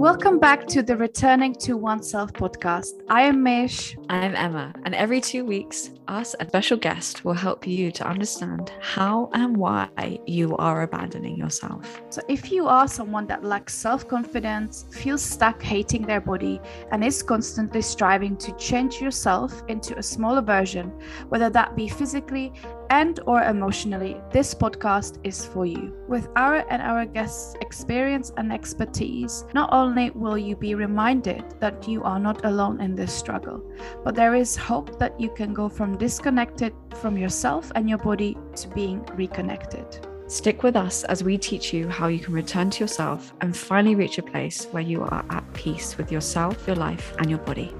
Welcome back to the Returning to Oneself podcast. I am Mish. I'm Emma, and every two weeks, us and special guest will help you to understand how and why you are abandoning yourself. So, if you are someone that lacks self confidence, feels stuck hating their body, and is constantly striving to change yourself into a smaller version, whether that be physically, and or emotionally, this podcast is for you. With our and our guests' experience and expertise, not only will you be reminded that you are not alone in this struggle, but there is hope that you can go from disconnected from yourself and your body to being reconnected. Stick with us as we teach you how you can return to yourself and finally reach a place where you are at peace with yourself, your life, and your body.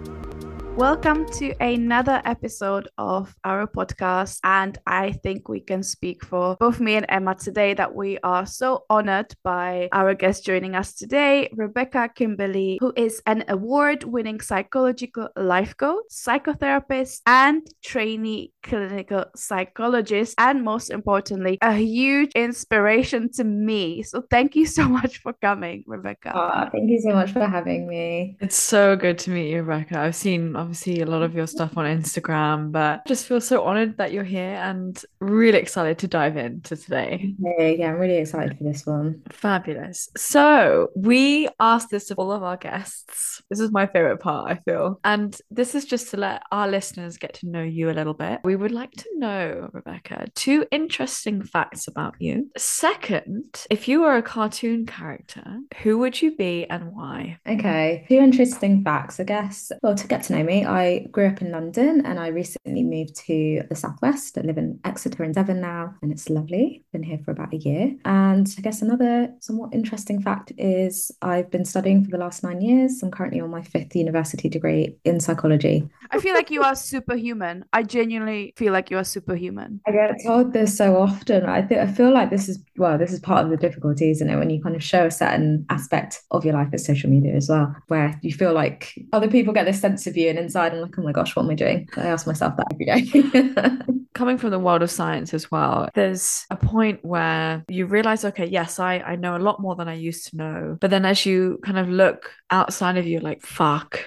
Welcome to another episode of our podcast. And I think we can speak for both me and Emma today that we are so honored by our guest joining us today, Rebecca Kimberley, who is an award winning psychological life coach, psychotherapist, and trainee clinical psychologist. And most importantly, a huge inspiration to me. So thank you so much for coming, Rebecca. Oh, thank you so much for having me. It's so good to meet you, Rebecca. I've seen obviously a lot of your stuff on Instagram, but just feel so honored that you're here and really excited to dive into today. Yeah, yeah, I'm really excited for this one. Fabulous. So, we asked this of all of our guests. This is my favorite part, I feel. And this is just to let our listeners get to know you a little bit. We would like to know, Rebecca, two interesting facts about you. Second, if you were a cartoon character, who would you be and why? Okay, two interesting facts, I guess. Well, to get to know me, I grew up in London and I recently moved to the Southwest. I live in Exeter and Devon now, and it's lovely. Been here for about a year. And I guess another somewhat interesting fact is I've been studying for the last nine years. I'm currently on my fifth university degree in psychology. I feel like you are superhuman. I genuinely feel like you are superhuman. I get told this so often. I think I feel like this is well, this is part of the difficulty, isn't it? When you kind of show a certain aspect of your life as social media as well, where you feel like other people get this sense of you, and inside I'm like, oh my gosh, what am I doing? I ask myself that every day. Coming from the world of science as well, there's a point where you realize, okay, yes, I, I know a lot more than I used to know. But then as you kind of look outside of you, like, fuck,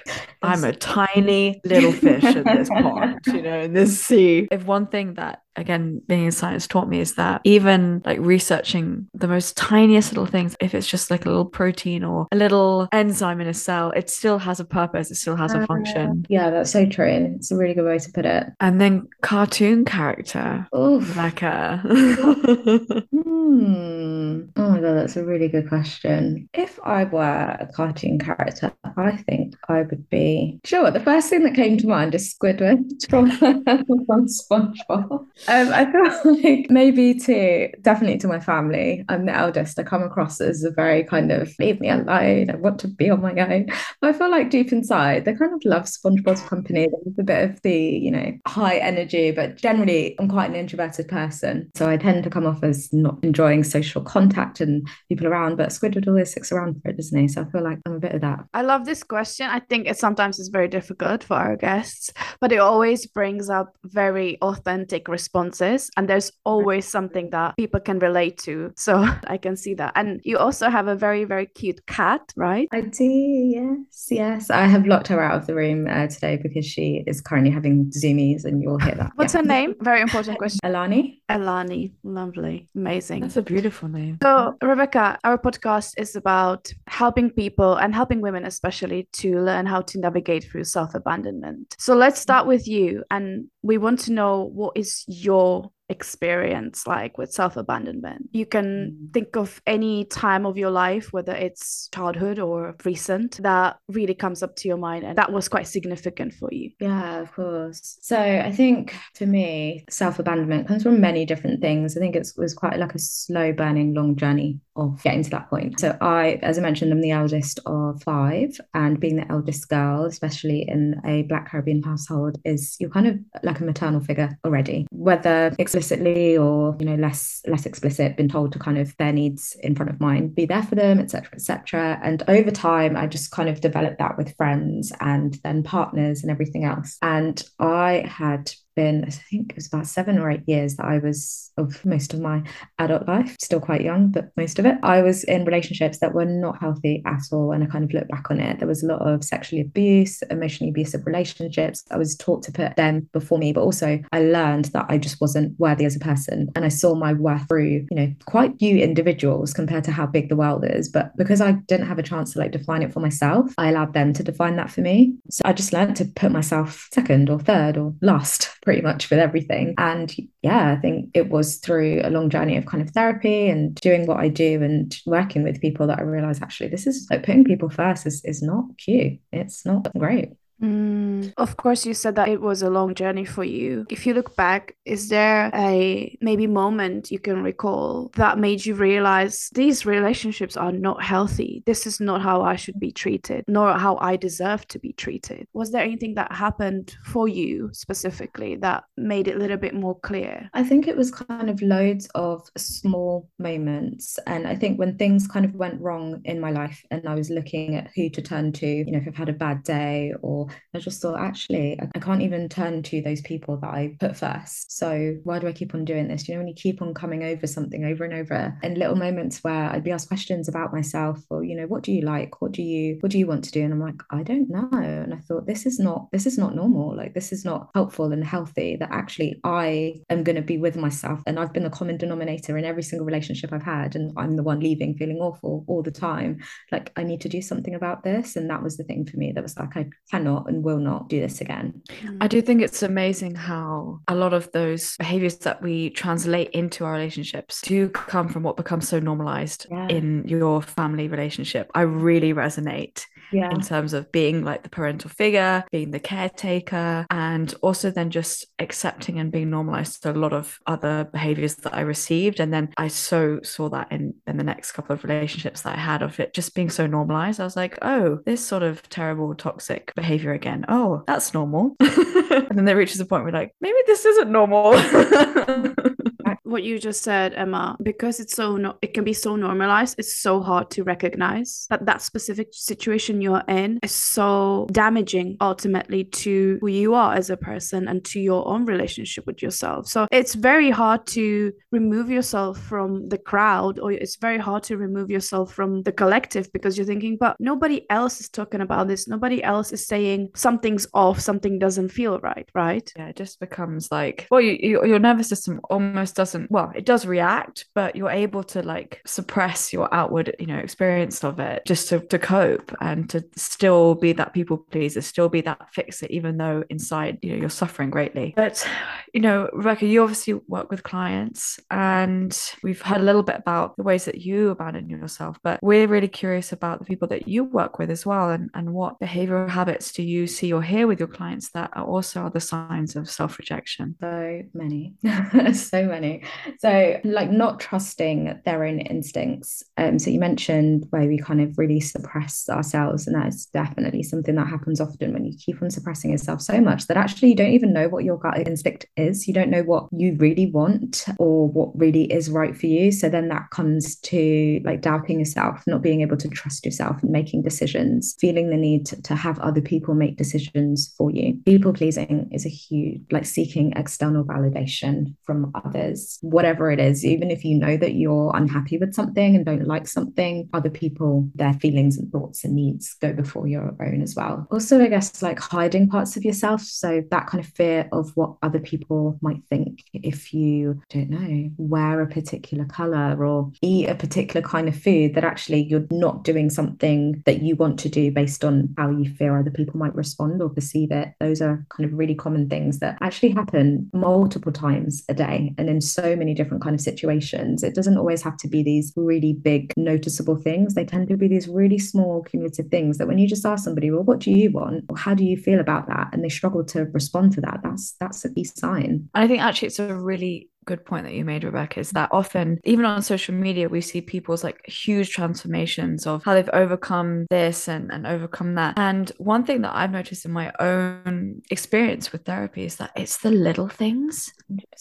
I'm a tiny little fish in this pond, you know, in this sea. If one thing that again being in science taught me is that even like researching the most tiniest little things if it's just like a little protein or a little enzyme in a cell it still has a purpose it still has a function yeah that's so true it's a really good way to put it and then cartoon character Oof. Rebecca Hmm. Oh my god, that's a really good question. If I were a cartoon character, I think I would be. Sure, the first thing that came to mind is Squidward from, from SpongeBob. Um, I feel like maybe to definitely to my family. I'm the eldest. I come across as a very kind of leave me alone. I want to be on my own. But I feel like deep inside, they kind of love SpongeBob's company. There's a bit of the you know high energy, but generally, I'm quite an introverted person, so I tend to come off as not enjoying social contact and people around. But Squidward always sticks around for it, doesn't he? So I feel like I'm a bit of that. I love this question. I think it's sometimes is very difficult for our guests, but it always brings up very authentic responses. And there's always something that people can relate to. So I can see that. And you also have a very, very cute cat, right? I do, yes, yes. I have locked her out of the room uh, today because she is currently having zoomies, and you'll hear that. What's yeah. her name? Very important question. Elani. Elani. Lovely. Amazing. that's a beautiful name So, Rebecca, our podcast is about helping people and helping women, especially, to learn how to navigate through self abandonment. So, let's start with you. And we want to know what is your experience like with self abandonment. You can mm. think of any time of your life, whether it's childhood or recent, that really comes up to your mind and that was quite significant for you. Yeah, of course. So I think for me, self abandonment comes from many different things. I think it was quite like a slow burning, long journey of getting to that point. So I, as I mentioned, I'm the eldest of five, and being the eldest girl, especially in a Black Caribbean household, is you're kind of like a maternal figure already, whether explicitly or you know less less explicit, been told to kind of their needs in front of mine, be there for them, etc., etc. And over time, I just kind of developed that with friends and then partners and everything else. And I had been, I think it was about seven or eight years that I was of most of my adult life, still quite young, but most of it, I was in relationships that were not healthy at all. And I kind of look back on it. There was a lot of sexually abuse, emotionally abusive relationships. I was taught to put them before me, but also I learned that I just wasn't worthy as a person. And I saw my worth through, you know, quite few individuals compared to how big the world is. But because I didn't have a chance to like define it for myself, I allowed them to define that for me. So I just learned to put myself second or third or last pretty much with everything. And yeah, I think it was through a long journey of kind of therapy and doing what I do and working with people that I realized actually this is like putting people first is, is not cute. It's not great. Mm, of course, you said that it was a long journey for you. If you look back, is there a maybe moment you can recall that made you realize these relationships are not healthy? This is not how I should be treated, nor how I deserve to be treated. Was there anything that happened for you specifically that made it a little bit more clear? I think it was kind of loads of small moments. And I think when things kind of went wrong in my life and I was looking at who to turn to, you know, if I've had a bad day or I just thought, actually, I can't even turn to those people that I put first. So why do I keep on doing this? You know, when you keep on coming over something over and over, in little moments where I'd be asked questions about myself, or you know, what do you like? What do you what do you want to do? And I'm like, I don't know. And I thought, this is not this is not normal. Like this is not helpful and healthy. That actually I am going to be with myself, and I've been the common denominator in every single relationship I've had, and I'm the one leaving feeling awful all the time. Like I need to do something about this, and that was the thing for me. That was like I cannot not and will not do this again. Mm. I do think it's amazing how a lot of those behaviors that we translate into our relationships do come from what becomes so normalized yeah. in your family relationship. I really resonate yeah. in terms of being like the parental figure, being the caretaker, and also then just accepting and being normalized to a lot of other behaviors that I received. And then I so saw that in, in the next couple of relationships that I had of it just being so normalized. I was like, oh, this sort of terrible, toxic behavior again. Oh, that's normal. and then there reaches a point where like, maybe this isn't normal. what you just said, Emma, because it's so no- it can be so normalized, it's so hard to recognize that that specific situation you're in is so damaging ultimately to who you are as a person and to your own relationship with yourself. So it's very hard to remove yourself from the crowd or it's very hard to remove yourself from the collective because you're thinking, but nobody else is talking about this. Nobody else is saying something's off, something doesn't feel right, right? Yeah, it just becomes like, well, you, you, your nervous system almost doesn't well it does react but you're able to like suppress your outward you know experience of it just to, to cope and to still be that people pleaser still be that fixer even though inside you know you're suffering greatly. But you know rebecca you obviously work with clients and we've heard a little bit about the ways that you abandon yourself but we're really curious about the people that you work with as well and, and what behavioral habits do you see or hear with your clients that are also other signs of self-rejection? So many. So many so like not trusting their own instincts um so you mentioned where we kind of really suppress ourselves and that's definitely something that happens often when you keep on suppressing yourself so much that actually you don't even know what your gut instinct is. You don't know what you really want or what really is right for you. So then that comes to like doubting yourself not being able to trust yourself and making decisions feeling the need to, to have other people make decisions for you. People pleasing is a huge like seeking external validation from others whatever it is, even if you know that you're unhappy with something and don't like something, other people, their feelings and thoughts and needs go before your own as well. Also, I guess like hiding parts of yourself. So that kind of fear of what other people might think if you don't know, wear a particular color or eat a particular kind of food, that actually you're not doing something that you want to do based on how you fear other people might respond or perceive it. Those are kind of really common things that actually happen multiple times a day and in so so many different kind of situations. It doesn't always have to be these really big noticeable things. They tend to be these really small cumulative things that when you just ask somebody, well, what do you want? Or how do you feel about that? And they struggle to respond to that. That's that's a key sign. I think actually it's a really good point that you made, Rebecca, is that often, even on social media, we see people's like huge transformations of how they've overcome this and, and overcome that. And one thing that I've noticed in my own experience with therapy is that it's the little things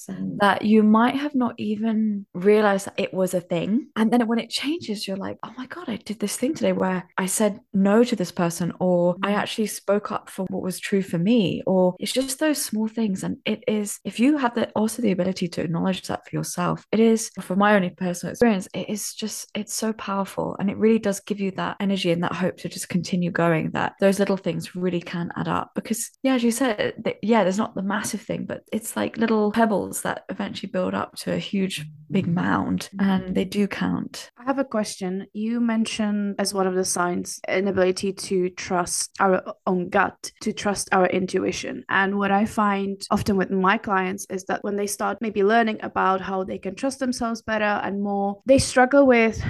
100%. that you might have not even realized that it was a thing. And then when it changes, you're like, oh my God, I did this thing today where I said no to this person, or I mm. actually spoke up for what was true for me, or it's just those small things. And it is, if you have the also the ability to acknowledge that for yourself, it is, for my own personal experience, it is just, it's so powerful. And it really does give you that energy and that hope to just continue going, that those little things really can add up. Because, yeah, as you said, yeah, there's not the massive thing, but it's like little pebbles that eventually build up to a huge, big mound, and they do count. I have a question. You mentioned as one of the signs an ability to trust our own gut, to trust our intuition. And what I find often with my clients is that when they start maybe learning about how they can trust themselves better and more, they struggle with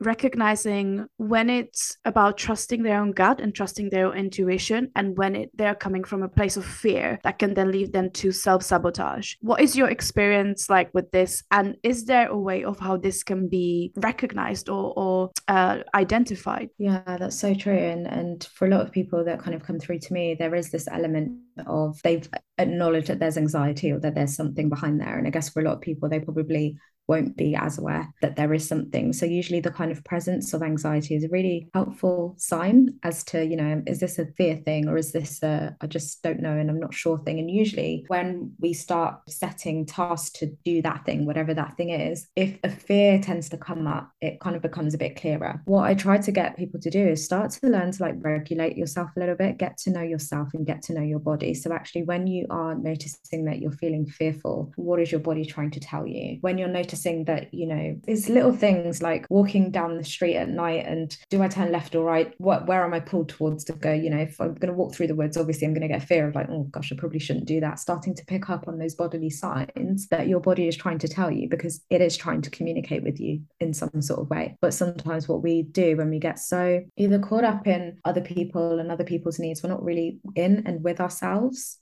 recognizing when it's about trusting their own gut and trusting their own intuition and when it, they're coming from a place of fear that can then lead them to self-sabotage. What is your experience like with this? And is there a way of how this can be recognized or, or uh, identified? Yeah that's so true. And and for a lot of people that kind of come through to me there is this element of they've acknowledged that there's anxiety or that there's something behind there and i guess for a lot of people they probably won't be as aware that there is something. So usually the kind of presence of anxiety is a really helpful sign as to, you know, is this a fear thing or is this a I just don't know and I'm not sure thing. And usually when we start setting tasks to do that thing, whatever that thing is, if a fear tends to come up, it kind of becomes a bit clearer. What I try to get people to do is start to learn to like regulate yourself a little bit, get to know yourself and get to know your body. So actually when you are noticing that you're feeling fearful, what is your body trying to tell you? When you're noticing that, you know, there's little things like walking down the street at night and do I turn left or right? What where am I pulled towards to go? You know, if I'm gonna walk through the woods, obviously I'm gonna get fear of like, oh gosh, I probably shouldn't do that. Starting to pick up on those bodily signs that your body is trying to tell you because it is trying to communicate with you in some sort of way. But sometimes what we do when we get so either caught up in other people and other people's needs, we're not really in and with ourselves.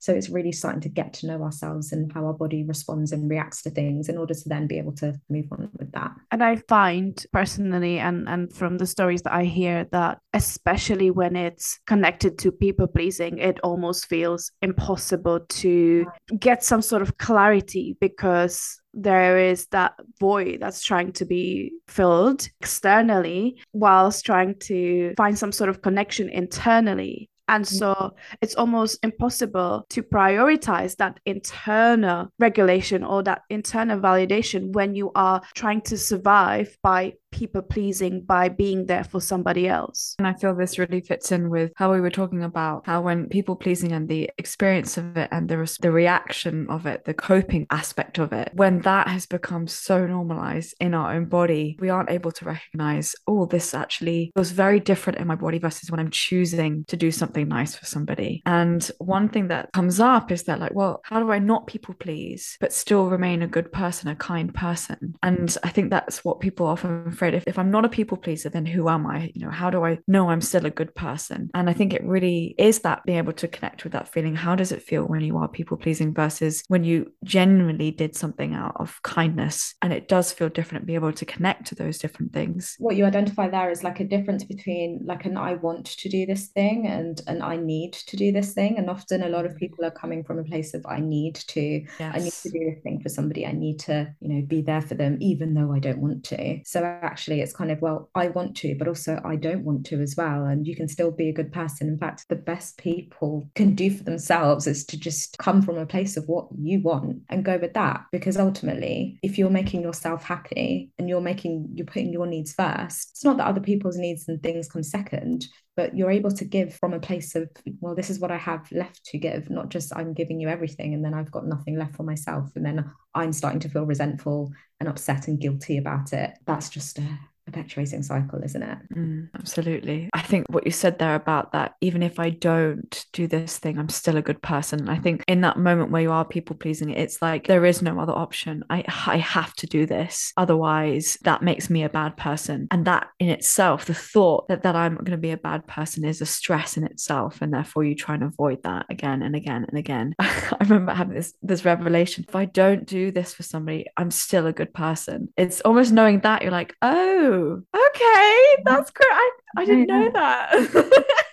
So it's really starting to get to know ourselves and how our body responds and reacts to things in order to then be able to move on with that. And I find personally, and and from the stories that I hear, that especially when it's connected to people pleasing, it almost feels impossible to get some sort of clarity because there is that void that's trying to be filled externally whilst trying to find some sort of connection internally and mm. so it's almost impossible to prioritize that internal regulation or that internal validation when you are trying to survive by people pleasing by being there for somebody else. And I feel this really fits in with how we were talking about how when people pleasing and the experience of it and the, the reaction of it, the coping aspect of it, when that has become so normalized in our own body, we aren't able to recognize, oh, this actually feels very different in my body versus when I'm choosing to do something nice for somebody. And one thing that comes up is that, like, well, how do I not people please, but still remain a good person, a kind person? And I think that's what people often afraid if, if I'm not a people pleaser, then who am I? You know, how do I know I'm still a good person? And I think it really is that being able to connect with that feeling. How does it feel when you are people pleasing versus when you genuinely did something out of kindness? And it does feel different, be able to connect to those different things. What you identify there is like a difference between like an I want to do this thing and an I need to do this thing. And often a lot of people are coming from a place of I need to, yes. I need to do this thing for somebody. I need to, you know, be there for them, even though I don't want to. So actually it's kind of well i want to but also i don't want to as well. And you can still be a good person. In fact the best people can do for themselves is to just come from a place of what you want and go with that. Because ultimately if you're making yourself happy and you're making you're putting your needs first it's not that other people's needs and things come second but you're able to give from a place of well this is what i have left to give not just i'm giving you everything and then i've got nothing left for myself and then i'm starting to feel resentful and upset and guilty about it. That's just a perpetuating cycle, isn't it? Mm, absolutely. I think what you said there about that, even if I don't do this thing, I'm still a good person. I think in that moment where you are people pleasing, it's like there is no other option. I I have to do this. Otherwise, that makes me a bad person. And that in itself, the thought that, that I'm going to be a bad person is a stress in itself. And therefore you try and avoid that again and again and again. I remember having this this revelation. If I don't do this for somebody, I'm still a good person. It's almost knowing that you're like, oh, okay, that's great. I, I didn't know that.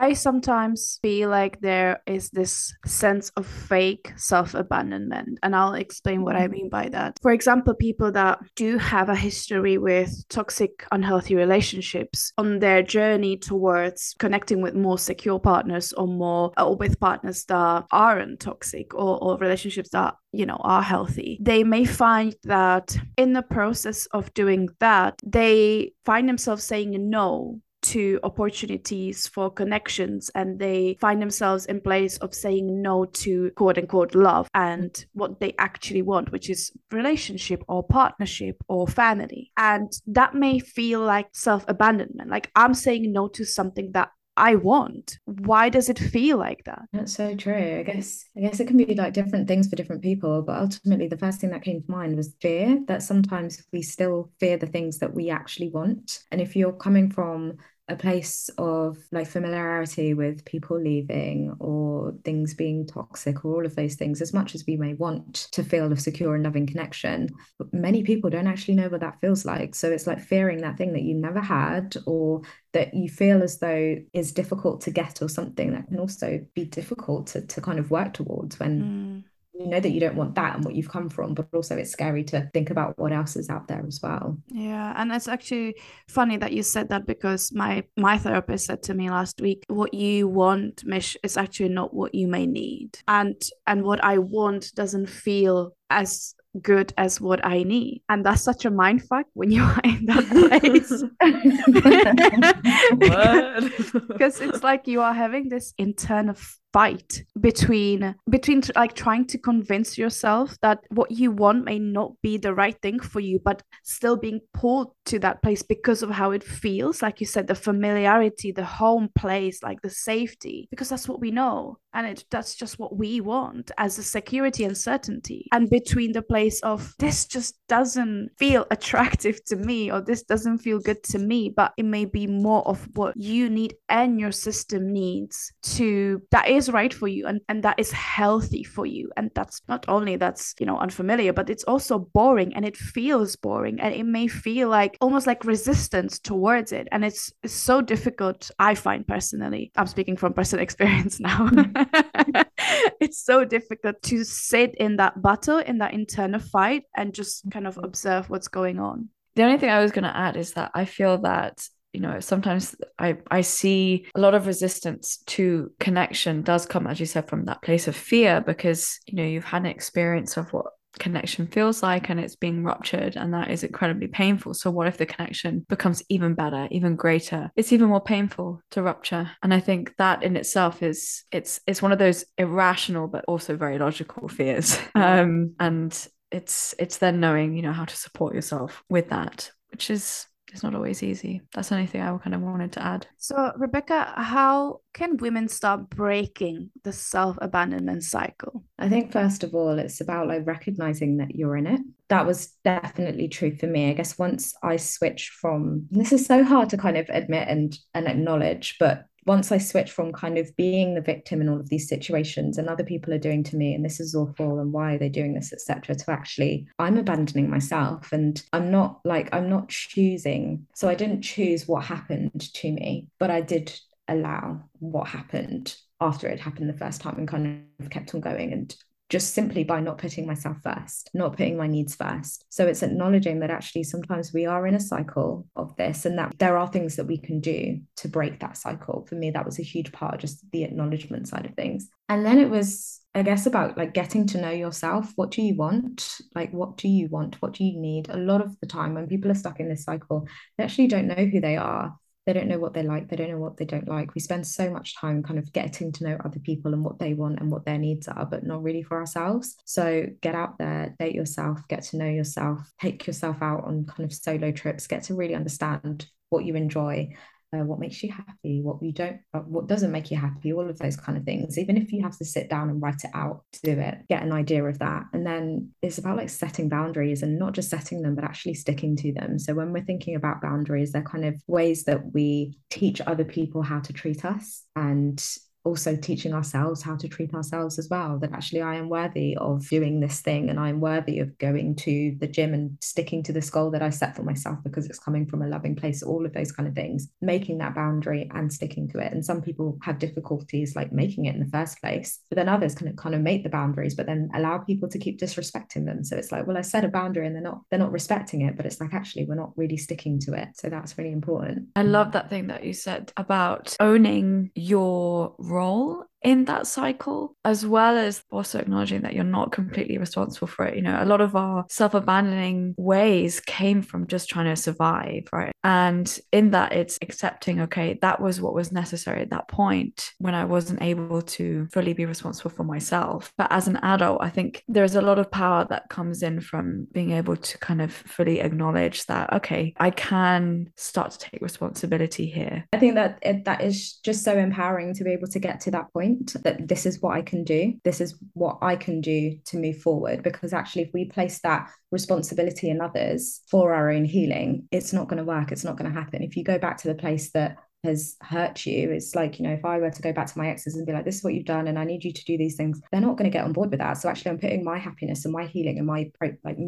I sometimes feel like there is this sense of fake self abandonment, and I'll explain what I mm-hmm. mean by that. For example, people that do have a history with toxic, unhealthy relationships on their journey towards connecting with more secure partners or more, or with partners that aren't toxic or, or relationships that you know are healthy they may find that in the process of doing that they find themselves saying no to opportunities for connections and they find themselves in place of saying no to quote unquote love and what they actually want which is relationship or partnership or family and that may feel like self-abandonment like i'm saying no to something that I want. Why does it feel like that? That's so true. I guess I guess it can be like different things for different people, but ultimately the first thing that came to mind was fear that sometimes we still fear the things that we actually want. And if you're coming from a place of like familiarity with people leaving or things being toxic or all of those things, as much as we may want to feel a secure and loving connection, many people don't actually know what that feels like. So it's like fearing that thing that you never had or that you feel as though is difficult to get or something that can also be difficult to, to kind of work towards when mm you know that you don't want that and what you've come from but also it's scary to think about what else is out there as well yeah and it's actually funny that you said that because my my therapist said to me last week what you want mish is actually not what you may need and and what i want doesn't feel as good as what I need. And that's such a mind fuck when you are in that place. Because it's like you are having this internal fight between between like trying to convince yourself that what you want may not be the right thing for you but still being pulled to that place because of how it feels like you said the familiarity the home place like the safety because that's what we know. And it that's just what we want as a security and certainty. And between the place of this just doesn't feel attractive to me or this doesn't feel good to me but it may be more of what you need and your system needs to that is is right for you and, and that is healthy for you. And that's not only that's you know unfamiliar but it's also boring and it feels boring and it may feel like almost like resistance towards it. And it's, it's so difficult i find personally. I'm speaking from personal experience now. Mm. It's so difficult to sit in that battle in that internal fight and just mm. kind of observe what's going on. The only thing I was going to add is that I feel that you know sometimes i i see a lot of resistance to connection does come as you said from that place of fear because you know you've had an experience of what connection feels like and it's being ruptured and that is incredibly painful. So what if the connection becomes even better even greater? It's even more painful to rupture. And i think that in itself is it's it's one of those irrational but also very logical fears. Um and it's it's then knowing you know how to support yourself with that which is it's not always easy. That's the only thing I kind of wanted to add. So, Rebecca, how can women start breaking the self abandonment cycle? I think, first of all, it's about like recognizing that you're in it. That was definitely true for me. I guess once I switched from this is so hard to kind of admit and, and acknowledge, but once I switch from kind of being the victim in all of these situations and other people are doing to me and this is awful and why are they doing this etc to actually I'm abandoning myself and I'm not like I'm not choosing. So I didn't choose what happened to me but I did allow what happened after it happened the first time and kind of kept on going and just simply by not putting myself first, not putting my needs first. So it's acknowledging that actually sometimes we are in a cycle of this and that there are things that we can do to break that cycle. For me, that was a huge part, just the acknowledgement side of things. And then it was, I guess, about like getting to know yourself. What do you want? Like, what do you want? What do you need? A lot of the time when people are stuck in this cycle, they actually don't know who they are They don't know what they like. They don't know what they don't like. We spend so much time kind of getting to know other people and what they want and what their needs are, but not really for ourselves. So get out there, date yourself, get to know yourself, take yourself out on kind of solo trips, get to really understand what you enjoy uh, what makes you happy, what you don't, uh, what doesn't make you happy, all of those kind of things. Even if you have to sit down and write it out to do it, get an idea of that. And then it's about like setting boundaries and not just setting them, but actually sticking to them. So when we're thinking about boundaries, they're kind of ways that we teach other people how to treat us and also teaching ourselves how to treat ourselves as well that actually I am worthy of doing this thing and I'm worthy of going to the gym and sticking to this goal that I set for myself because it's coming from a loving place all of those kind of things making that boundary and sticking to it. And some people have difficulties like making it in the first place but then others can kind of make the boundaries but then allow people to keep disrespecting them. So it's like well I set a boundary and they're not they're not respecting it but it's like actually we're not really sticking to it. So that's really important. I love that thing that you said about owning your role in that cycle, as well as also acknowledging that you're not completely responsible for it. You know, a lot of our self abandoning ways came from just trying to survive, right? And in that, it's accepting, okay, that was what was necessary at that point when I wasn't able to fully be responsible for myself. But as an adult, I think there's a lot of power that comes in from being able to kind of fully acknowledge that, okay, I can start to take responsibility here. I think that it, that is just so empowering to be able to get to that point point that this is what I can do. This is what I can do to move forward. Because actually, if we place that responsibility in others for our own healing, it's not going to work. It's not going to happen. If you go back to the place that has hurt you it's like you know if i were to go back to my exes and be like this is what you've done and i need you to do these things they're not going to get on board with that. So actually i'm putting my happiness and my healing and my like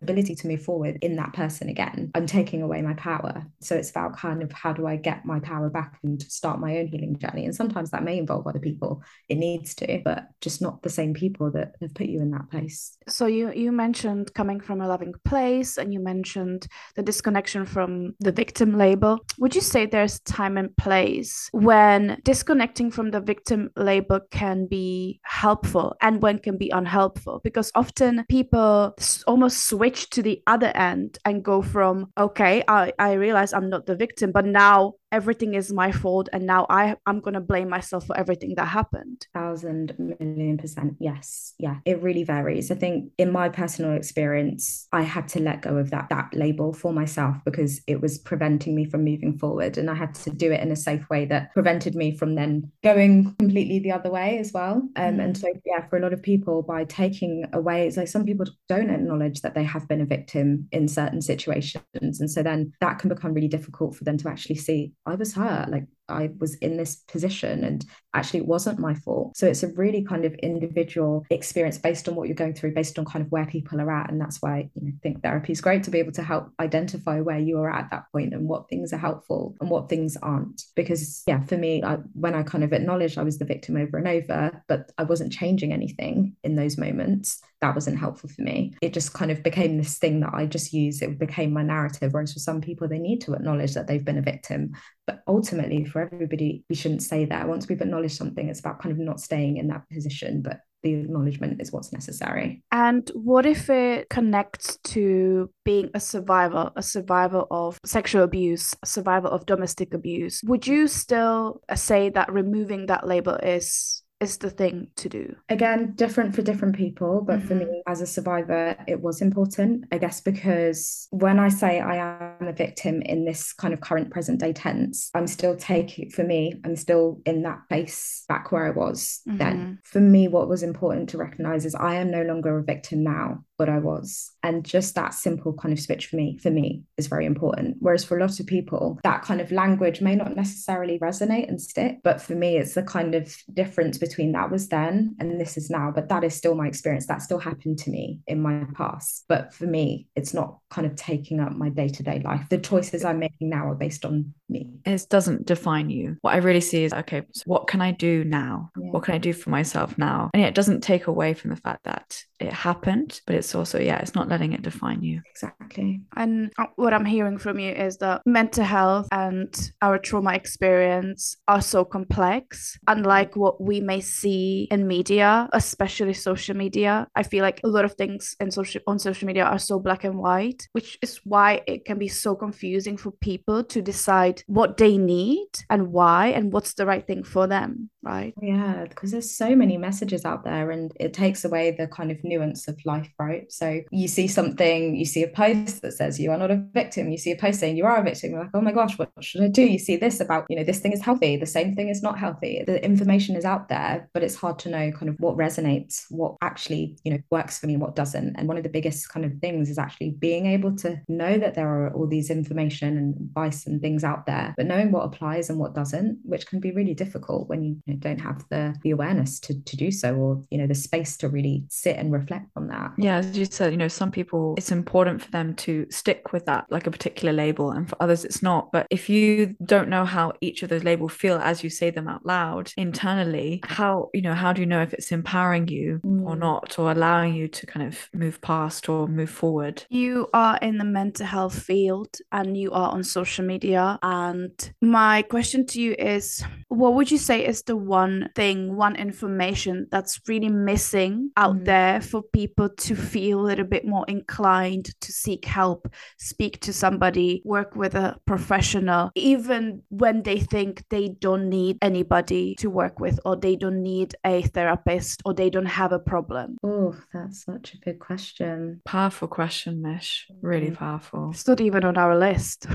ability to move forward in that person again. I'm taking away my power. So it's about kind of how do i get my power back and start my own healing journey? And sometimes that may involve other people. It needs to but just not the same people that have put you in that place. So you you mentioned coming from a loving place and you mentioned the disconnection from the victim label. Would you say there's time and place when disconnecting from the victim label can be helpful and when can be unhelpful. Because often people almost switch to the other end and go from okay i, I realize i'm not the victim but now everything is my fault and now I I'm gonna blame myself for everything that happened. Thousand million percent. Yes. Yeah. It really varies. I think in my personal experience, I had to let go of that that label for myself because it was preventing me from moving forward. And I had to do it in a safe way that prevented me from then going completely the other way as well. Um, mm. and so yeah, for a lot of people, by taking away, it's like some people don't acknowledge that they have been a victim in certain situations. And so then that can become really difficult for them to actually see I was hurt. Like I was in this position and actually it wasn't my fault. So it's a really kind of individual experience based on what you're going through, based on kind of where people are at. And that's why you know, I think therapy is great to be able to help identify where you are at that point and what things are helpful and what things aren't. Because yeah, for me, I, when I kind of acknowledged I was the victim over and over, but I wasn't changing anything in those moments, that wasn't helpful for me. It just kind of became this thing that I just use. It became my narrative. Whereas for some people, they need to acknowledge that they've been a victim. But ultimately, for everybody, we shouldn't say that. Once we've acknowledged something, it's about kind of not staying in that position, but the acknowledgement is what's necessary. And what if it connects to being a survivor, a survivor of sexual abuse, a survivor of domestic abuse? Would you still say that removing that label is is the thing to do? Again, different for different people, but mm-hmm. for me mm-hmm. as a survivor, it was important, I guess, because when I say I am a victim in this kind of current present day tense, I'm still taking, for me, I'm still in that place back where I was mm-hmm. then. For me, what was important to recognize is I am no longer a victim now what I was. And just that simple kind of switch for me, for me, is very important. Whereas for a lot of people, that kind of language may not necessarily resonate and stick. But for me, it's the kind of difference between that was then and this is now. But that is still my experience. That still happened to me in my past. But for me, it's not kind of taking up my day to day life. The choices I'm making now are based on me. It doesn't define you. What I really see is okay, so what can I do now? Yeah. What can I do for myself now? And it doesn't take away from the fact that it happened, but it's it's also yeah it's not letting it define you. Exactly. And uh, what i'm hearing from you is that mental health and our trauma experience are so complex. Unlike what we may see in media especially social media i feel like a lot of things in social on social media are so black and white which is why it can be so confusing for people to decide what they need and why and what's the right thing for them right? Yeah because there's so many messages out there and it takes away the kind of nuance of life right? So you see something you see a post that says you are not a victim. You see a post saying you are a victim. You're like oh my gosh what should i do? You see this about you know this thing is healthy. The same thing is not healthy. The information is out there but it's hard to know kind of what resonates what actually you know works for me what doesn't. And one of the biggest kind of things is actually being able to know that there are all these information and advice and things out there but knowing what applies and what doesn't which can be really difficult when you, you know, don't have the the awareness to to do so or you know the space to really sit and reflect on that. Yeah as you said you know some people it's important for them to stick with that like a particular label and for others it's not but if you don't know how each of those labels feel as you say them out loud internally how you know how do you know if it's empowering you mm. or not or allowing you to kind of move past or move forward you are in the mental health field and you are on social media and my question to you is what would you say is the one thing one information that's really missing out mm. there for people to feel a little bit more inclined to seek help speak to somebody work with a professional even when they think they don't need anybody to work with or they don't need a therapist or they don't have a problem? Oh, that's such a big question. Powerful question, Mish. Really mm. powerful. It's not even on our list.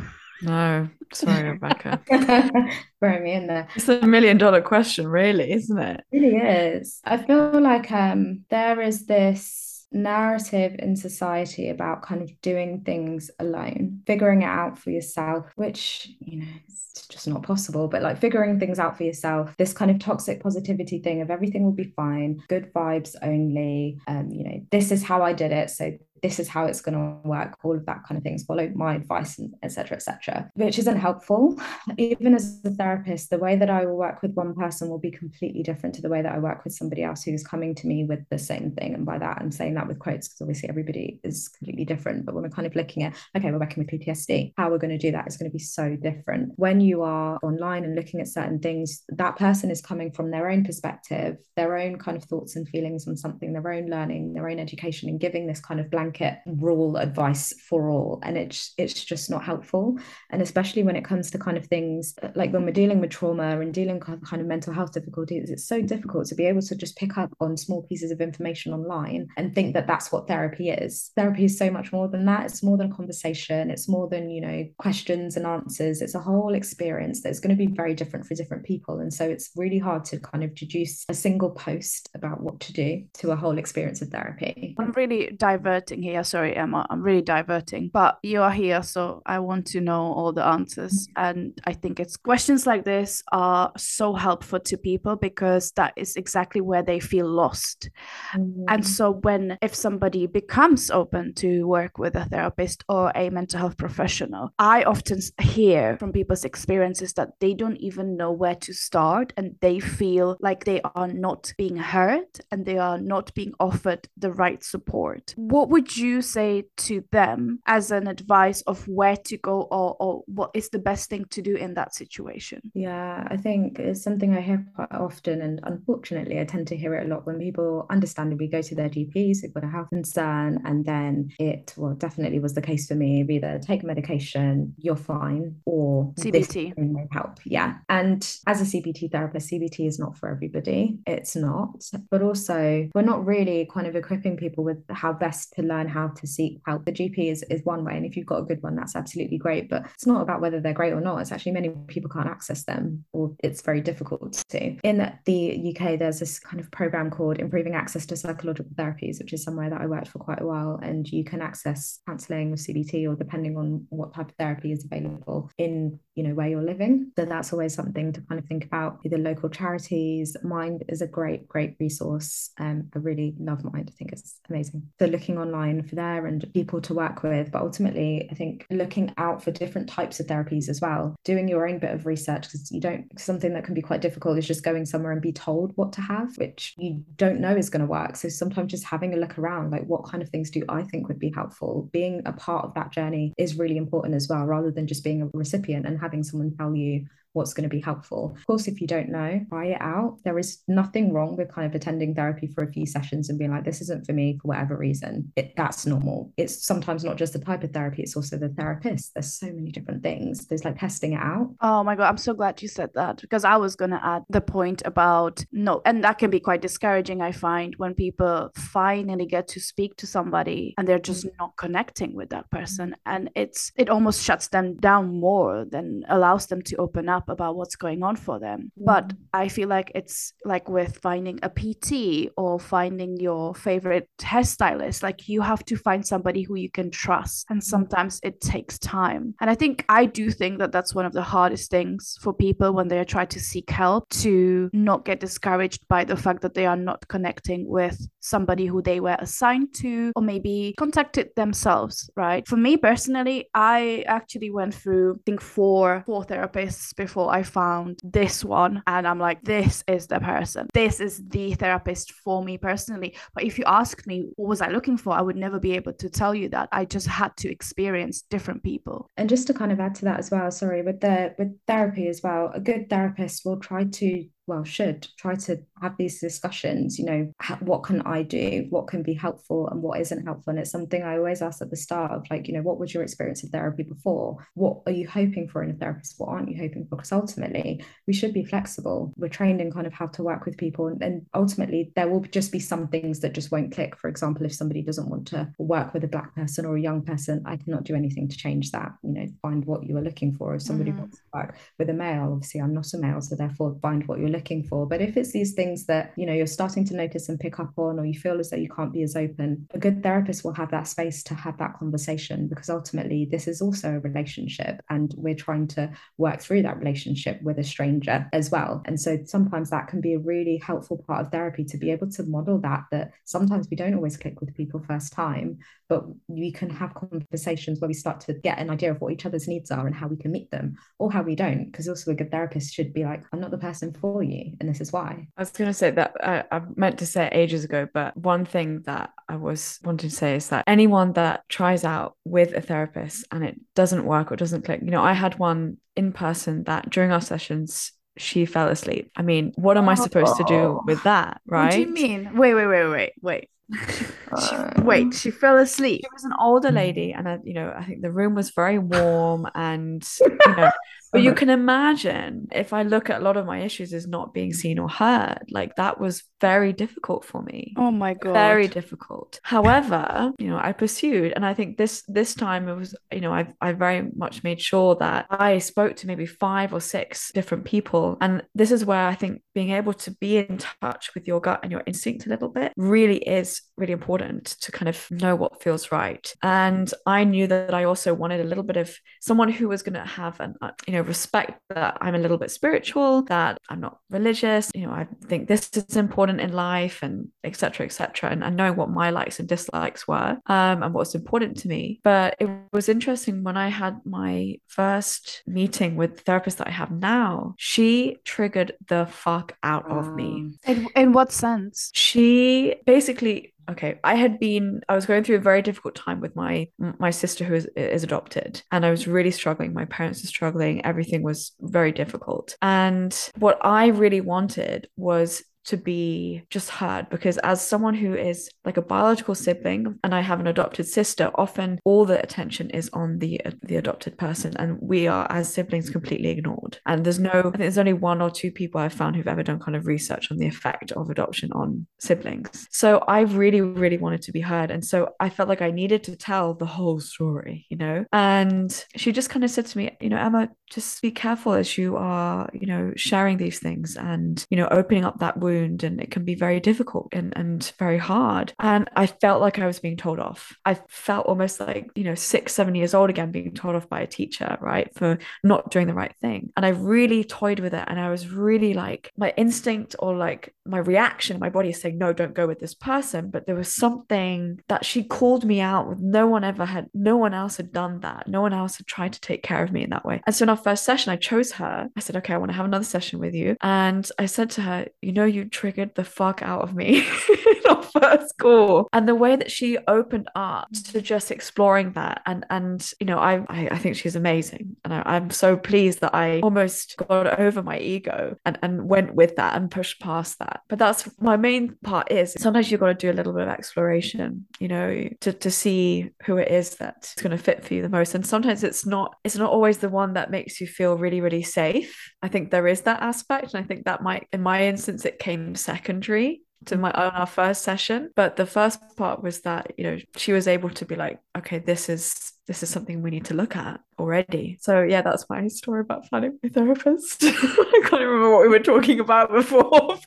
No, sorry, Rebecca. Throw me in there. It's a million dollar question, really, isn't it? It really is. I feel like um there is this narrative in society about kind of doing things alone, figuring it out for yourself, which, you know, it's just not possible, but like figuring things out for yourself, this kind of toxic positivity thing of everything will be fine, good vibes only, um, you know, this is how I did it. So this is how it's going to work all of that kind of things follow my advice and etc etc which isn't helpful. Even as a therapist the way that i will work with one person will be completely different to the way that i work with somebody else who's coming to me with the same thing. And by that i'm saying that with quotes because obviously everybody is completely different but when we're kind of looking at okay we're working with ptsd how we're going to do that is going to be so different. When you are online and looking at certain things that person is coming from their own perspective their own kind of thoughts and feelings on something their own learning their own education and giving this kind of blank blanket rule advice for all and it's it's just not helpful. And especially when it comes to kind of things uh, like when we're dealing with trauma and dealing with kind of mental health difficulties it's so difficult to be able to just pick up on small pieces of information online and think that that's what therapy is. Therapy is so much more than that. It's more than conversation. It's more than you know questions and answers. It's a whole experience that's going to be very different for different people. And so it's really hard to kind of deduce a single post about what to do to a whole experience of therapy. I'm really diverting here. Sorry, Emma, I'm really diverting, but you are here, so I want to know all the answers. And I think it's questions like this are so helpful to people because that is exactly where they feel lost. Mm-hmm. And so, when if somebody becomes open to work with a therapist or a mental health professional, I often hear from people's experiences that they don't even know where to start and they feel like they are not being heard and they are not being offered the right support. What would you say to them as an advice of where to go or, or what is the best thing to do in that situation? Yeah, I think it's something I hear quite often. And unfortunately, I tend to hear it a lot when people understandably go to their GPs, they've got a health concern, and then it, well, definitely was the case for me either take medication, you're fine, or CBT help. Yeah. And as a CBT therapist, CBT is not for everybody. It's not. But also, we're not really kind of equipping people with how best to learn how to seek help. The GP is, is one way. And if you've got a good one, that's absolutely great. But it's not about whether they're great or not. It's actually many people can't access them or it's very difficult to. In the UK, there's this kind of program called Improving Access to Psychological Therapies, which is somewhere that I worked for quite a while. And you can access counselling with CBT or depending on what type of therapy is available in, you know, where you're living. So that's always something to kind of think about. Either local charities, Mind is a great, great resource. Um, I really love Mind. I think it's amazing. So looking online for there and people to work with. But ultimately, I think looking out for different types of therapies as well, doing your own bit of research because you don't, something that can be quite difficult is just going somewhere and be told what to have, which you don't know is going to work. So sometimes just having a look around, like what kind of things do I think would be helpful? Being a part of that journey is really important as well, rather than just being a recipient and having someone tell you what's going to be helpful. Of course, if you don't know, try it out. There is nothing wrong with kind of attending therapy for a few sessions and being like, this isn't for me for whatever reason. It, that's normal. It's sometimes not just the type of therapy, it's also the therapist. There's so many different things. There's like testing it out. Oh my God, I'm so glad you said that because I was going to add the point about no, and that can be quite discouraging, I find, when people finally get to speak to somebody and they're just mm. not connecting with that person. And it's, it almost shuts them down more than allows them to open up about what's going on for them. Yeah. But I feel like it's like with finding a PT or finding your favorite hairstylist, like you have to find somebody who you can trust. And mm. sometimes it takes time. And I think I do think that that's one of the hardest things for people when they try to seek help to not get discouraged by the fact that they are not connecting with somebody who they were assigned to or maybe contacted themselves, right? For me personally, I actually went through, I think, four, four therapists before I found this one. And I'm like, this is the person. This is the therapist for me personally. But if you ask me, what was I looking for? I would never be able to tell you that. I just had to experience different people. And just to kind of add to that as well, sorry, with the with therapy as well, a good therapist will try to well should try to have these discussions you know what can i do? What can be helpful and what isn't helpful? And it's something i always ask at the start of like you know what was your experience of therapy before? What are you hoping for in a therapist? What aren't you hoping for? Because ultimately we should be flexible. We're trained in kind of how to work with people and, and ultimately there will just be some things that just won't click. For example if somebody doesn't want to work with a black person or a young person i cannot do anything to change that you know find what you are looking for. If somebody mm-hmm. wants to work with a male obviously i'm not a male so therefore find what you're looking for. But if it's these things that, you know, you're starting to notice and pick up on, or you feel as though you can't be as open, a good therapist will have that space to have that conversation because ultimately this is also a relationship and we're trying to work through that relationship with a stranger as well. And so sometimes that can be a really helpful part of therapy to be able to model that, that sometimes we don't always click with people first time, but we can have conversations where we start to get an idea of what each other's needs are and how we can meet them or how we don't. Because also a good therapist should be like, I'm not the person for you. And this is why. I was going to say that I, I meant to say ages ago, but one thing that I was wanting to say is that anyone that tries out with a therapist and it doesn't work or doesn't click, you know, I had one in person that during our sessions she fell asleep. I mean, what am I supposed to do oh. with that, right? What do you mean? Wait, wait, wait, wait, wait she, wait, she fell asleep. She was an older mm. lady, and I, you know, I think the room was very warm, and you know, but you uh-huh. can imagine if I look at a lot of my issues as not being seen or heard, like that was very difficult for me. Oh my god. Very difficult. However, you know, I pursued and I think this this time it was, you know, I I very much made sure that I spoke to maybe five or six different people. And this is where I think being able to be in touch with your gut and your instinct a little bit really is really important to kind of know what feels right. And I knew that I also wanted a little bit of someone who was going to have an, uh, you know, respect that I'm a little bit spiritual, that I'm not religious, you know, I think this is important in life and etc. etc. And, and knowing what my likes and dislikes were um, and what's important to me. But it was interesting when I had my first meeting with the therapist that I have now, she triggered the fuck out of me. In, in what sense? She basically okay i had been i was going through a very difficult time with my my sister who is, is adopted and i was really struggling my parents were struggling everything was very difficult and what i really wanted was to be just heard because as someone who is like a biological sibling and I have an adopted sister often all the attention is on the the adopted person and we are as siblings completely ignored. And there's no I think there's only one or two people I've found who've ever done kind of research on the effect of adoption on siblings. So I really really wanted to be heard. And so I felt like I needed to tell the whole story you know? And she just kind of said to me you know Emma just be careful as you are you know sharing these things and you know opening up that wound wound and it can be very difficult and, and very hard. And I felt like I was being told off. I felt almost like, you know, six, seven years old again, being told off by a teacher, right, for not doing the right thing. And I really toyed with it. And I was really like, my instinct or like my reaction, my body is saying, no, don't go with this person. But there was something that she called me out with no one ever had, no one else had done that. No one else had tried to take care of me in that way. And so in our first session, I chose her. I said, okay, I want to have another session with you. And I said to her, you know, you triggered the fuck out of me first call. And the way that she opened up to mm. just exploring that and and you know, I I, I think she's amazing. And I, I'm so pleased that I almost got over my ego and, and went with that and pushed past that. But that's my main part is sometimes you've got to do a little bit of exploration, you know, to, to see who it is that's going to fit for you the most. And sometimes it's not it's not always the one that makes you feel really, really safe. I think there is that aspect. And I think that might in my instance it came secondary to my on our first session but the first part was that you know she was able to be like okay this is this is something we need to look at already so yeah that's my story about finding my therapist i can't remember what we were talking about before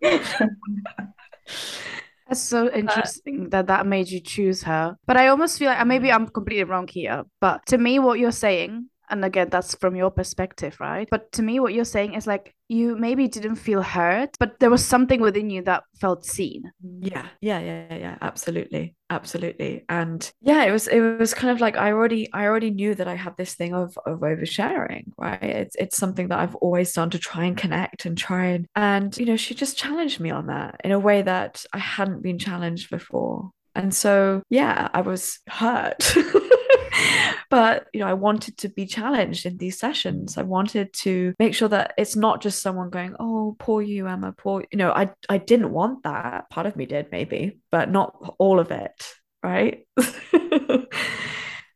That's so interesting that that made you choose her. But I almost feel like maybe I'm completely wrong here. But to me, what you're saying and again that's from your perspective right? But to me what you're saying is like you maybe didn't feel hurt but there was something within you that felt seen. Yeah yeah yeah yeah absolutely absolutely. And yeah it was it was kind of like i already i already knew that i had this thing of of oversharing right? It's it's something that i've always done to try and connect and try and and you know she just challenged me on that in a way that i hadn't been challenged before. And so yeah i was hurt but you know i wanted to be challenged in these sessions. I wanted to make sure that it's not just someone going oh poor you emma poor you. Know i i didn't want that. Part of me did maybe but not all of it right?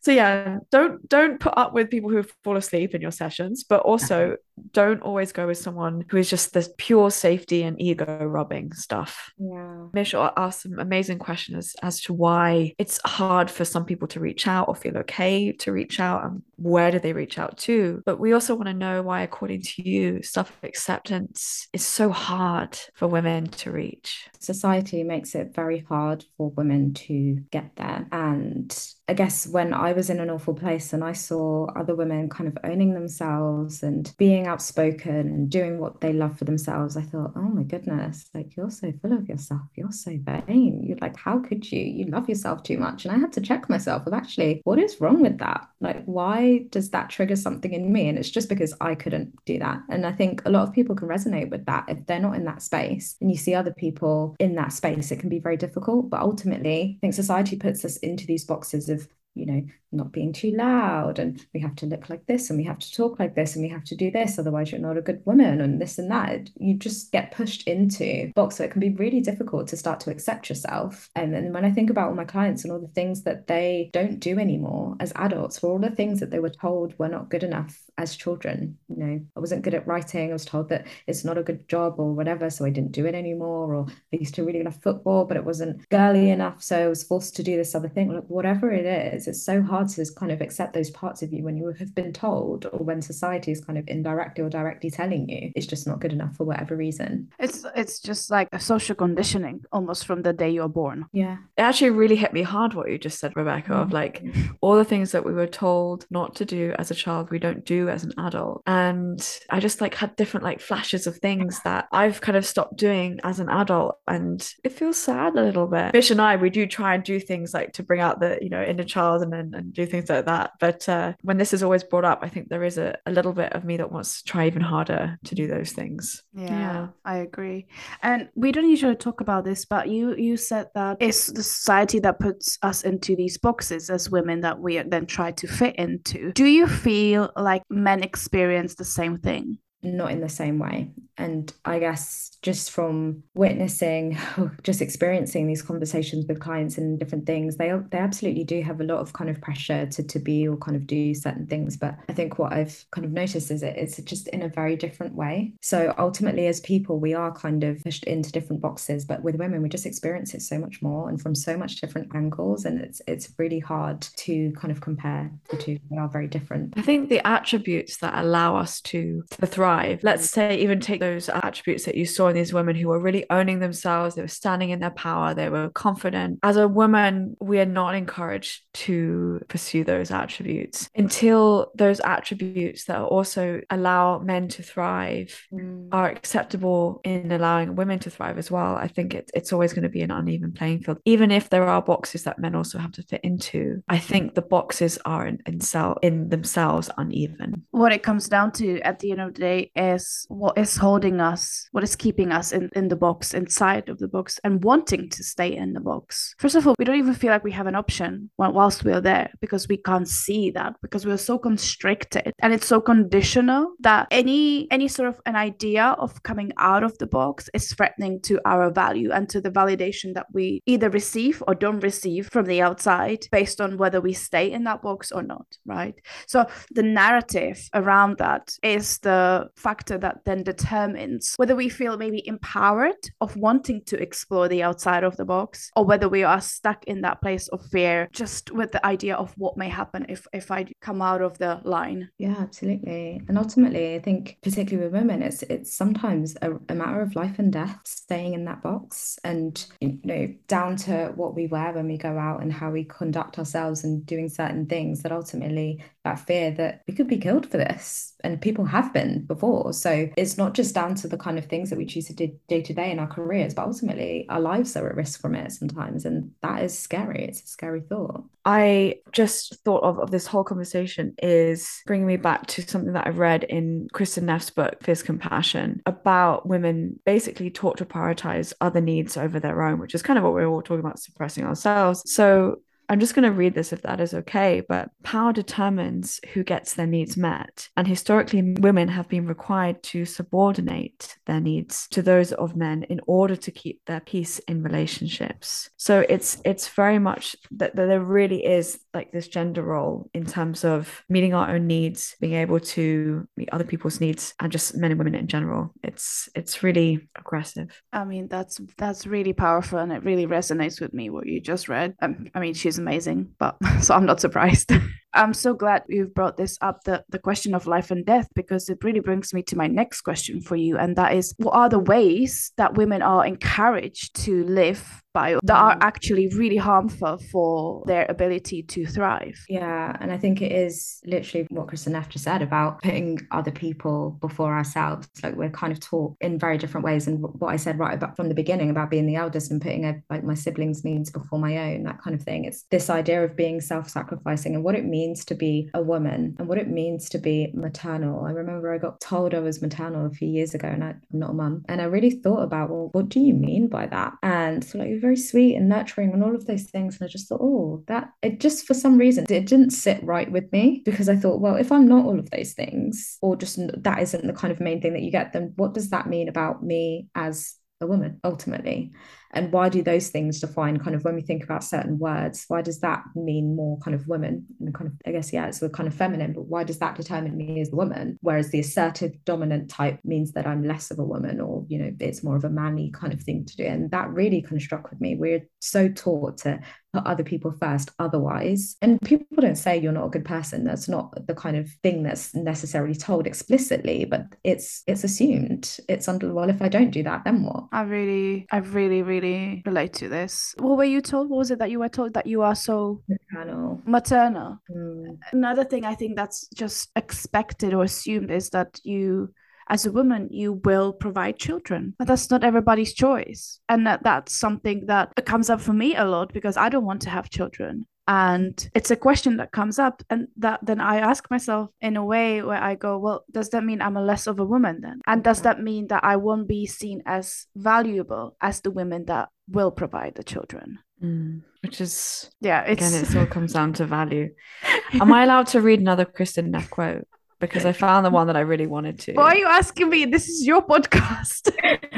So yeah don't don't put up with people who fall asleep in your sessions but also uh-huh. Don't always go with someone who is just this pure safety and ego rubbing stuff. Yeah. Michelle asked some amazing questions as to why it's hard for some people to reach out or feel okay to reach out and where do they reach out to. But we also want to know why according to you self acceptance is so hard for women to reach. Society makes it very hard for women to get there. And I guess when I was in an awful place and I saw other women kind of owning themselves and being outspoken and doing what they love for themselves, I thought, oh my goodness, like you're so full of yourself. You're so vain. You're like, how could you? You love yourself too much. And I had to check myself of actually, what is wrong with that? Like, why does that trigger something in me? And it's just because I couldn't do that. And I think a lot of people can resonate with that if they're not in that space and you see other people in that space, it can be very difficult. But ultimately, I think society puts us into these boxes of you know, not being too loud and we have to look like this and we have to talk like this and we have to do this, otherwise you're not a good woman and this and that. You just get pushed into box. So it can be really difficult to start to accept yourself. And then when I think about all my clients and all the things that they don't do anymore as adults, for all the things that they were told were not good enough as children, you know, I wasn't good at writing. I was told that it's not a good job or whatever, so I didn't do it anymore. Or I used to really love football, but it wasn't girly enough, so I was forced to do this other thing. Like whatever it is, it's so hard to kind of accept those parts of you when you have been told or when society is kind of indirectly or directly telling you it's just not good enough for whatever reason. It's it's just like a social conditioning almost from the day you're born. Yeah. It actually really hit me hard what you just said, Rebecca, of mm-hmm. like all the things that we were told not to do as a child, we don't do as an adult. And I just like had different like flashes of things that I've kind of stopped doing as an adult. And it feels sad a little bit. Mish and I, we do try and do things like to bring out the, you know, inner child and and, and do things like that. But uh, when this is always brought up, I think there is a, a little bit of me that wants to try even harder to do those things. Yeah, yeah, I agree. And we don't usually talk about this, but you you said that it's the society that puts us into these boxes as women that we then try to fit into. Do you feel like men experience the same thing? Not in the same way. And I guess just from witnessing, just experiencing these conversations with clients and different things, they they absolutely do have a lot of kind of pressure to to be or kind of do certain things. But I think what I've kind of noticed is it it's just in a very different way. So ultimately, as people, we are kind of pushed into different boxes. But with women, we just experience it so much more and from so much different angles, and it's it's really hard to kind of compare the two. They are very different. I think the attributes that allow us to to thrive thrive. Let's say, even take those attributes that you saw in these women who were really owning themselves, they were standing in their power, they were confident. As a woman, we are not encouraged to pursue those attributes until those attributes that also allow men to thrive mm. are acceptable in allowing women to thrive as well. I think it's it's always going to be an uneven playing field. Even if there are boxes that men also have to fit into, I think the boxes are in, in, cell, in themselves uneven. What it comes down to at the end of the day is what is holding us, what is keeping us in, in the box, inside of the box, and wanting to stay in the box. First of all, we don't even feel like we have an option whilst we're there because we can't see that because we're so constricted and it's so conditional that any any sort of an idea of coming out of the box is threatening to our value and to the validation that we either receive or don't receive from the outside based on whether we stay in that box or not right so the narrative around that is the factor that then determines whether we feel maybe empowered of wanting to explore the outside of the box or whether we are stuck in that place of fear just with the idea of what may happen if if I come out of the line. Yeah absolutely. And ultimately I think particularly with women it's it's sometimes a, a matter of life and death staying in that box and you know down to what we wear when we go out and how we conduct ourselves and doing certain things that ultimately that fear that we could be killed for this and people have been before. So it's not just down to the kind of things that we choose to do day to day in our careers but ultimately our lives are at risk from it sometimes and that is scary. It's a scary thought. I just thought of, of this whole conversation is bringing me back to something that i read in kristin neff's book fierce compassion about women basically taught to prioritize other needs over their own which is kind of what we we're all talking about suppressing ourselves. So I'm just going to read this if that is okay. But power determines who gets their needs met. And historically, women have been required to subordinate their needs to those of men in order to keep their peace in relationships. So it's it's very much that, that there really is like this gender role in terms of meeting our own needs, being able to meet other people's needs, and just men and women in general. It's it's really aggressive. I mean, that's that's really powerful, and it really resonates with me what you just read. Um, I mean, she's amazing, but so I'm not surprised. I'm so glad you've brought this up the, the question of life and death because it really brings me to my next question for you. And that is what are the ways that women are encouraged to live by that are mm. actually really harmful for their ability to thrive? Yeah. And I think it is literally what Kristin Neff just said about putting other people before ourselves. Like we're kind of taught in very different ways. And what I said right about from the beginning about being the eldest and putting a, like my siblings' needs before my own, that kind of thing. It's this idea of being self sacrificing and what it means means to be a woman and what it means to be maternal. I remember I got told I was maternal a few years ago and I, am not a mum. And I really thought about, well, what do you mean by that? And so like you're very sweet and nurturing and all of those things. And I just thought, oh, that it just for some reason it didn't sit right with me because I thought, well, if I'm not all of those things, or just that isn't the kind of main thing that you get, then what does that mean about me as a woman ultimately? And why do those things define kind of when we think about certain words? Why does that mean more kind of women? And kind of i guess yeah it's the kind of feminine but why does that determine me as a woman? Whereas the assertive dominant type means that i'm less of a woman or you know it's more of a manly kind of thing to do. And that really kind of struck with me. We're so taught to put other people first otherwise. And people don't say you're not a good person. That's not the kind of thing that's necessarily told explicitly but it's it's assumed. It's under well if i don't do that then what? I really i really really really relate to this. What were you told? What was it that you were told that you are so maternal? Maternal. Mm. Another thing I think that's just expected or assumed is that you as a woman you will provide children but that's not everybody's choice and that, that's something that comes up for me a lot because i don't want to have children and it's a question that comes up and that then i ask myself in a way where i go well does that mean i'm a less of a woman then and does that mean that i won't be seen as valuable as the women that will provide the children mm, which is yeah it's... again it all comes down to value am i allowed to read another kristin neff quote because I found the one that I really wanted to. Why are you asking me? This is your podcast.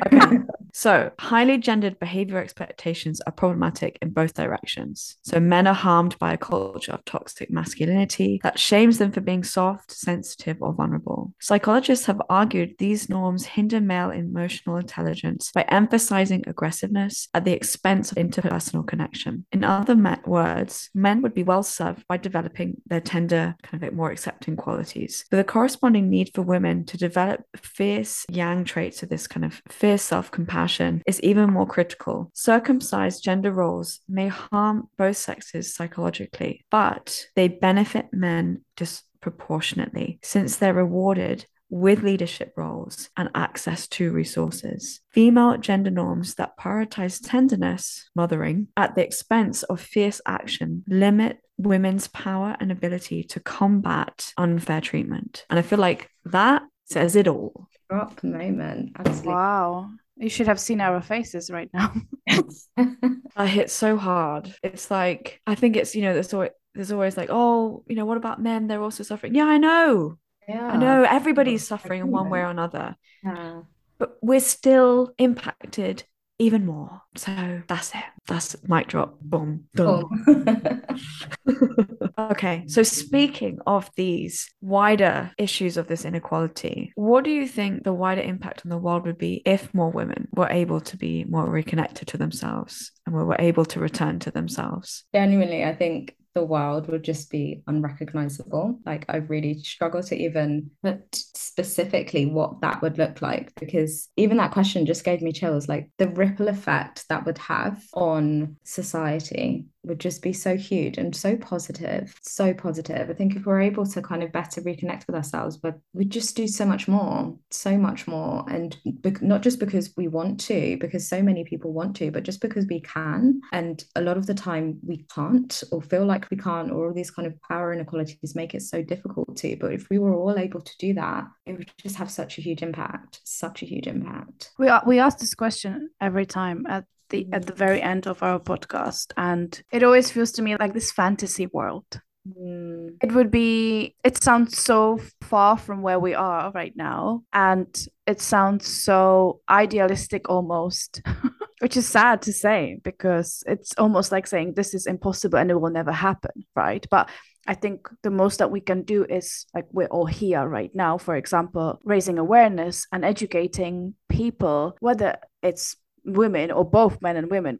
okay. So, highly gendered behavior expectations are problematic in both directions. So, men are harmed by a culture of toxic masculinity that shames them for being soft, sensitive, or vulnerable. Psychologists have argued these norms hinder male emotional intelligence by emphasizing aggressiveness at the expense of interpersonal connection. In other me- words, men would be well served by developing their tender, kind of more accepting qualities. But the corresponding need for women to develop fierce yang traits of this kind of fierce self compassion is even more critical. Circumcised gender roles may harm both sexes psychologically, but they benefit men disproportionately since they're rewarded with leadership roles and access to resources. Female gender norms that prioritize tenderness, mothering, at the expense of fierce action limit women's power and ability to combat unfair treatment. And I feel like that says it all. Drop moment. Absolutely. Wow. You should have seen our faces right now. I hit so hard. It's like I think it's you know there's always there's always like oh you know what about men they're also suffering. Yeah, I know. yeah. I know everybody's suffering in one way or another, Yeah. but we're still impacted even more. So that's it. That's mic drop. Boom. Done. okay. So speaking of these wider issues of this inequality, what do you think the wider impact on the world would be if more women were able to be more reconnected to themselves and were able to return to themselves? Genuinely, I think the world would just be unrecognizable. Like I really struggle to even put specifically what that would look like because even that question just gave me chills. Like the ripple effect that would have on society would just be so huge and so positive, so positive. I think if we're able to kind of better reconnect with ourselves, but we just do so much more, so much more, and bec- not just because we want to, because so many people want to, but just because we can. And a lot of the time we can't, or feel like we can't, or all these kind of power inequalities make it so difficult to. But if we were all able to do that, it would just have such a huge impact, such a huge impact. we a- we ask this question every time at the at the very end of our podcast, and it always feels to me like this fantasy world. Mm, It would be, it sounds so far from where we are right now. And it sounds so idealistic almost, which is sad to say because it's almost like saying this is impossible and it will never happen, right? But I think the most that we can do is like we're all here right now, for example, raising awareness and educating people, whether it's women or both men and women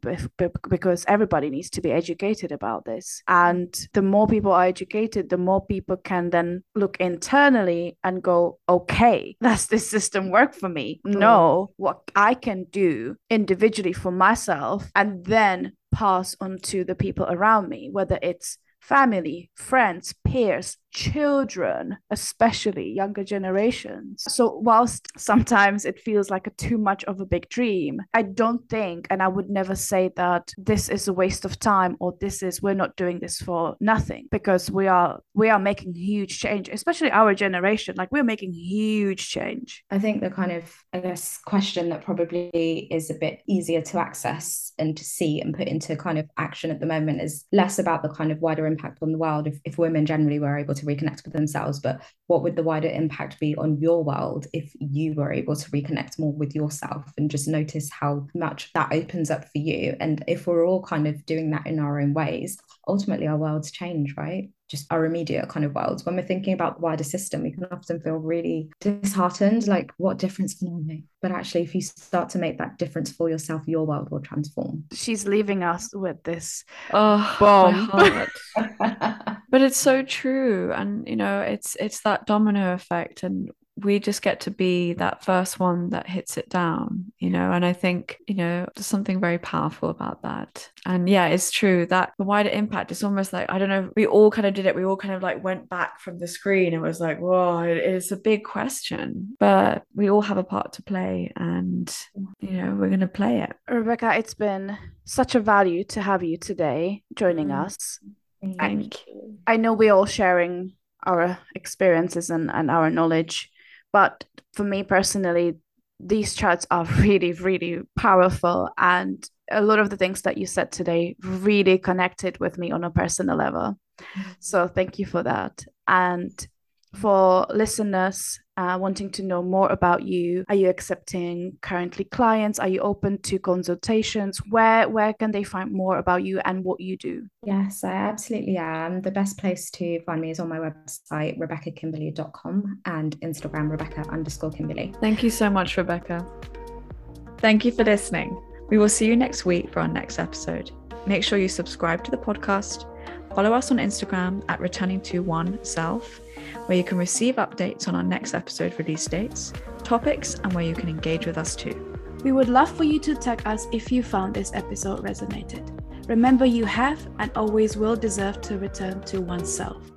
because everybody needs to be educated about this. And the more people are educated the more people can then look internally and go okay does this system work for me? Mm. No. What i can do individually for myself and then pass on to the people around me whether it's family, friends, peers, children, especially younger generations. So, whilst sometimes it feels like a too much of a big dream, I don't think, and I would never say that this is a waste of time or this is we're not doing this for nothing because we are we are making huge change, especially our generation. Like we're making huge change. I think the kind of, I guess, question that probably is a bit easier to access and to see and put into kind of action at the moment is less about the kind of wider impact on the world if, if women generally were able to reconnect with themselves, but what would the wider impact be on your world if you were able to reconnect more with yourself and just notice how much that opens up for you? And if we're all kind of doing that in our own ways, ultimately our worlds change, right? Just our immediate kind of worlds. When we're thinking about the wider system, we can often feel really disheartened, like, what difference can I make? But actually, if you start to make that difference for yourself, your world will transform. She's leaving us with this. Oh, Bomb. my heart. but it's so true and you know it's it's that domino effect and we just get to be that first one that hits it down you know? And i think you know there's something very powerful about that. And yeah it's true that the wider impact is almost like i don't know we all kind of did it. We all kind of like went back from the screen and was like whoa it is a big question. But we all have a part to play and you know we're going to play it. Rebecca, it's been such a value to have you today joining Mm. us. thank you. I know we're all sharing our experiences and, and our knowledge, but for me personally, these charts are really, really powerful. And a lot of the things that you said today really connected with me on a personal level. Mm-hmm. So thank you for that. And For listeners uh, wanting to know more about you, are you accepting currently clients? Are you open to consultations? Where where can they find more about you and what you do? Yes, I absolutely am. The best place to find me is on my website, rebeccakimberley.com and Instagram, Rebecca underscore Kimberley. Thank you so much, Rebecca. Thank you for listening. We will see you next week for our next episode. Make sure you subscribe to the podcast, follow us on Instagram at returning to one self, where you can receive updates on our next episode release dates, topics, and where you can engage with us too. We would love for you to tag us if you found this episode resonated. Remember, you have and always will deserve to return to oneself.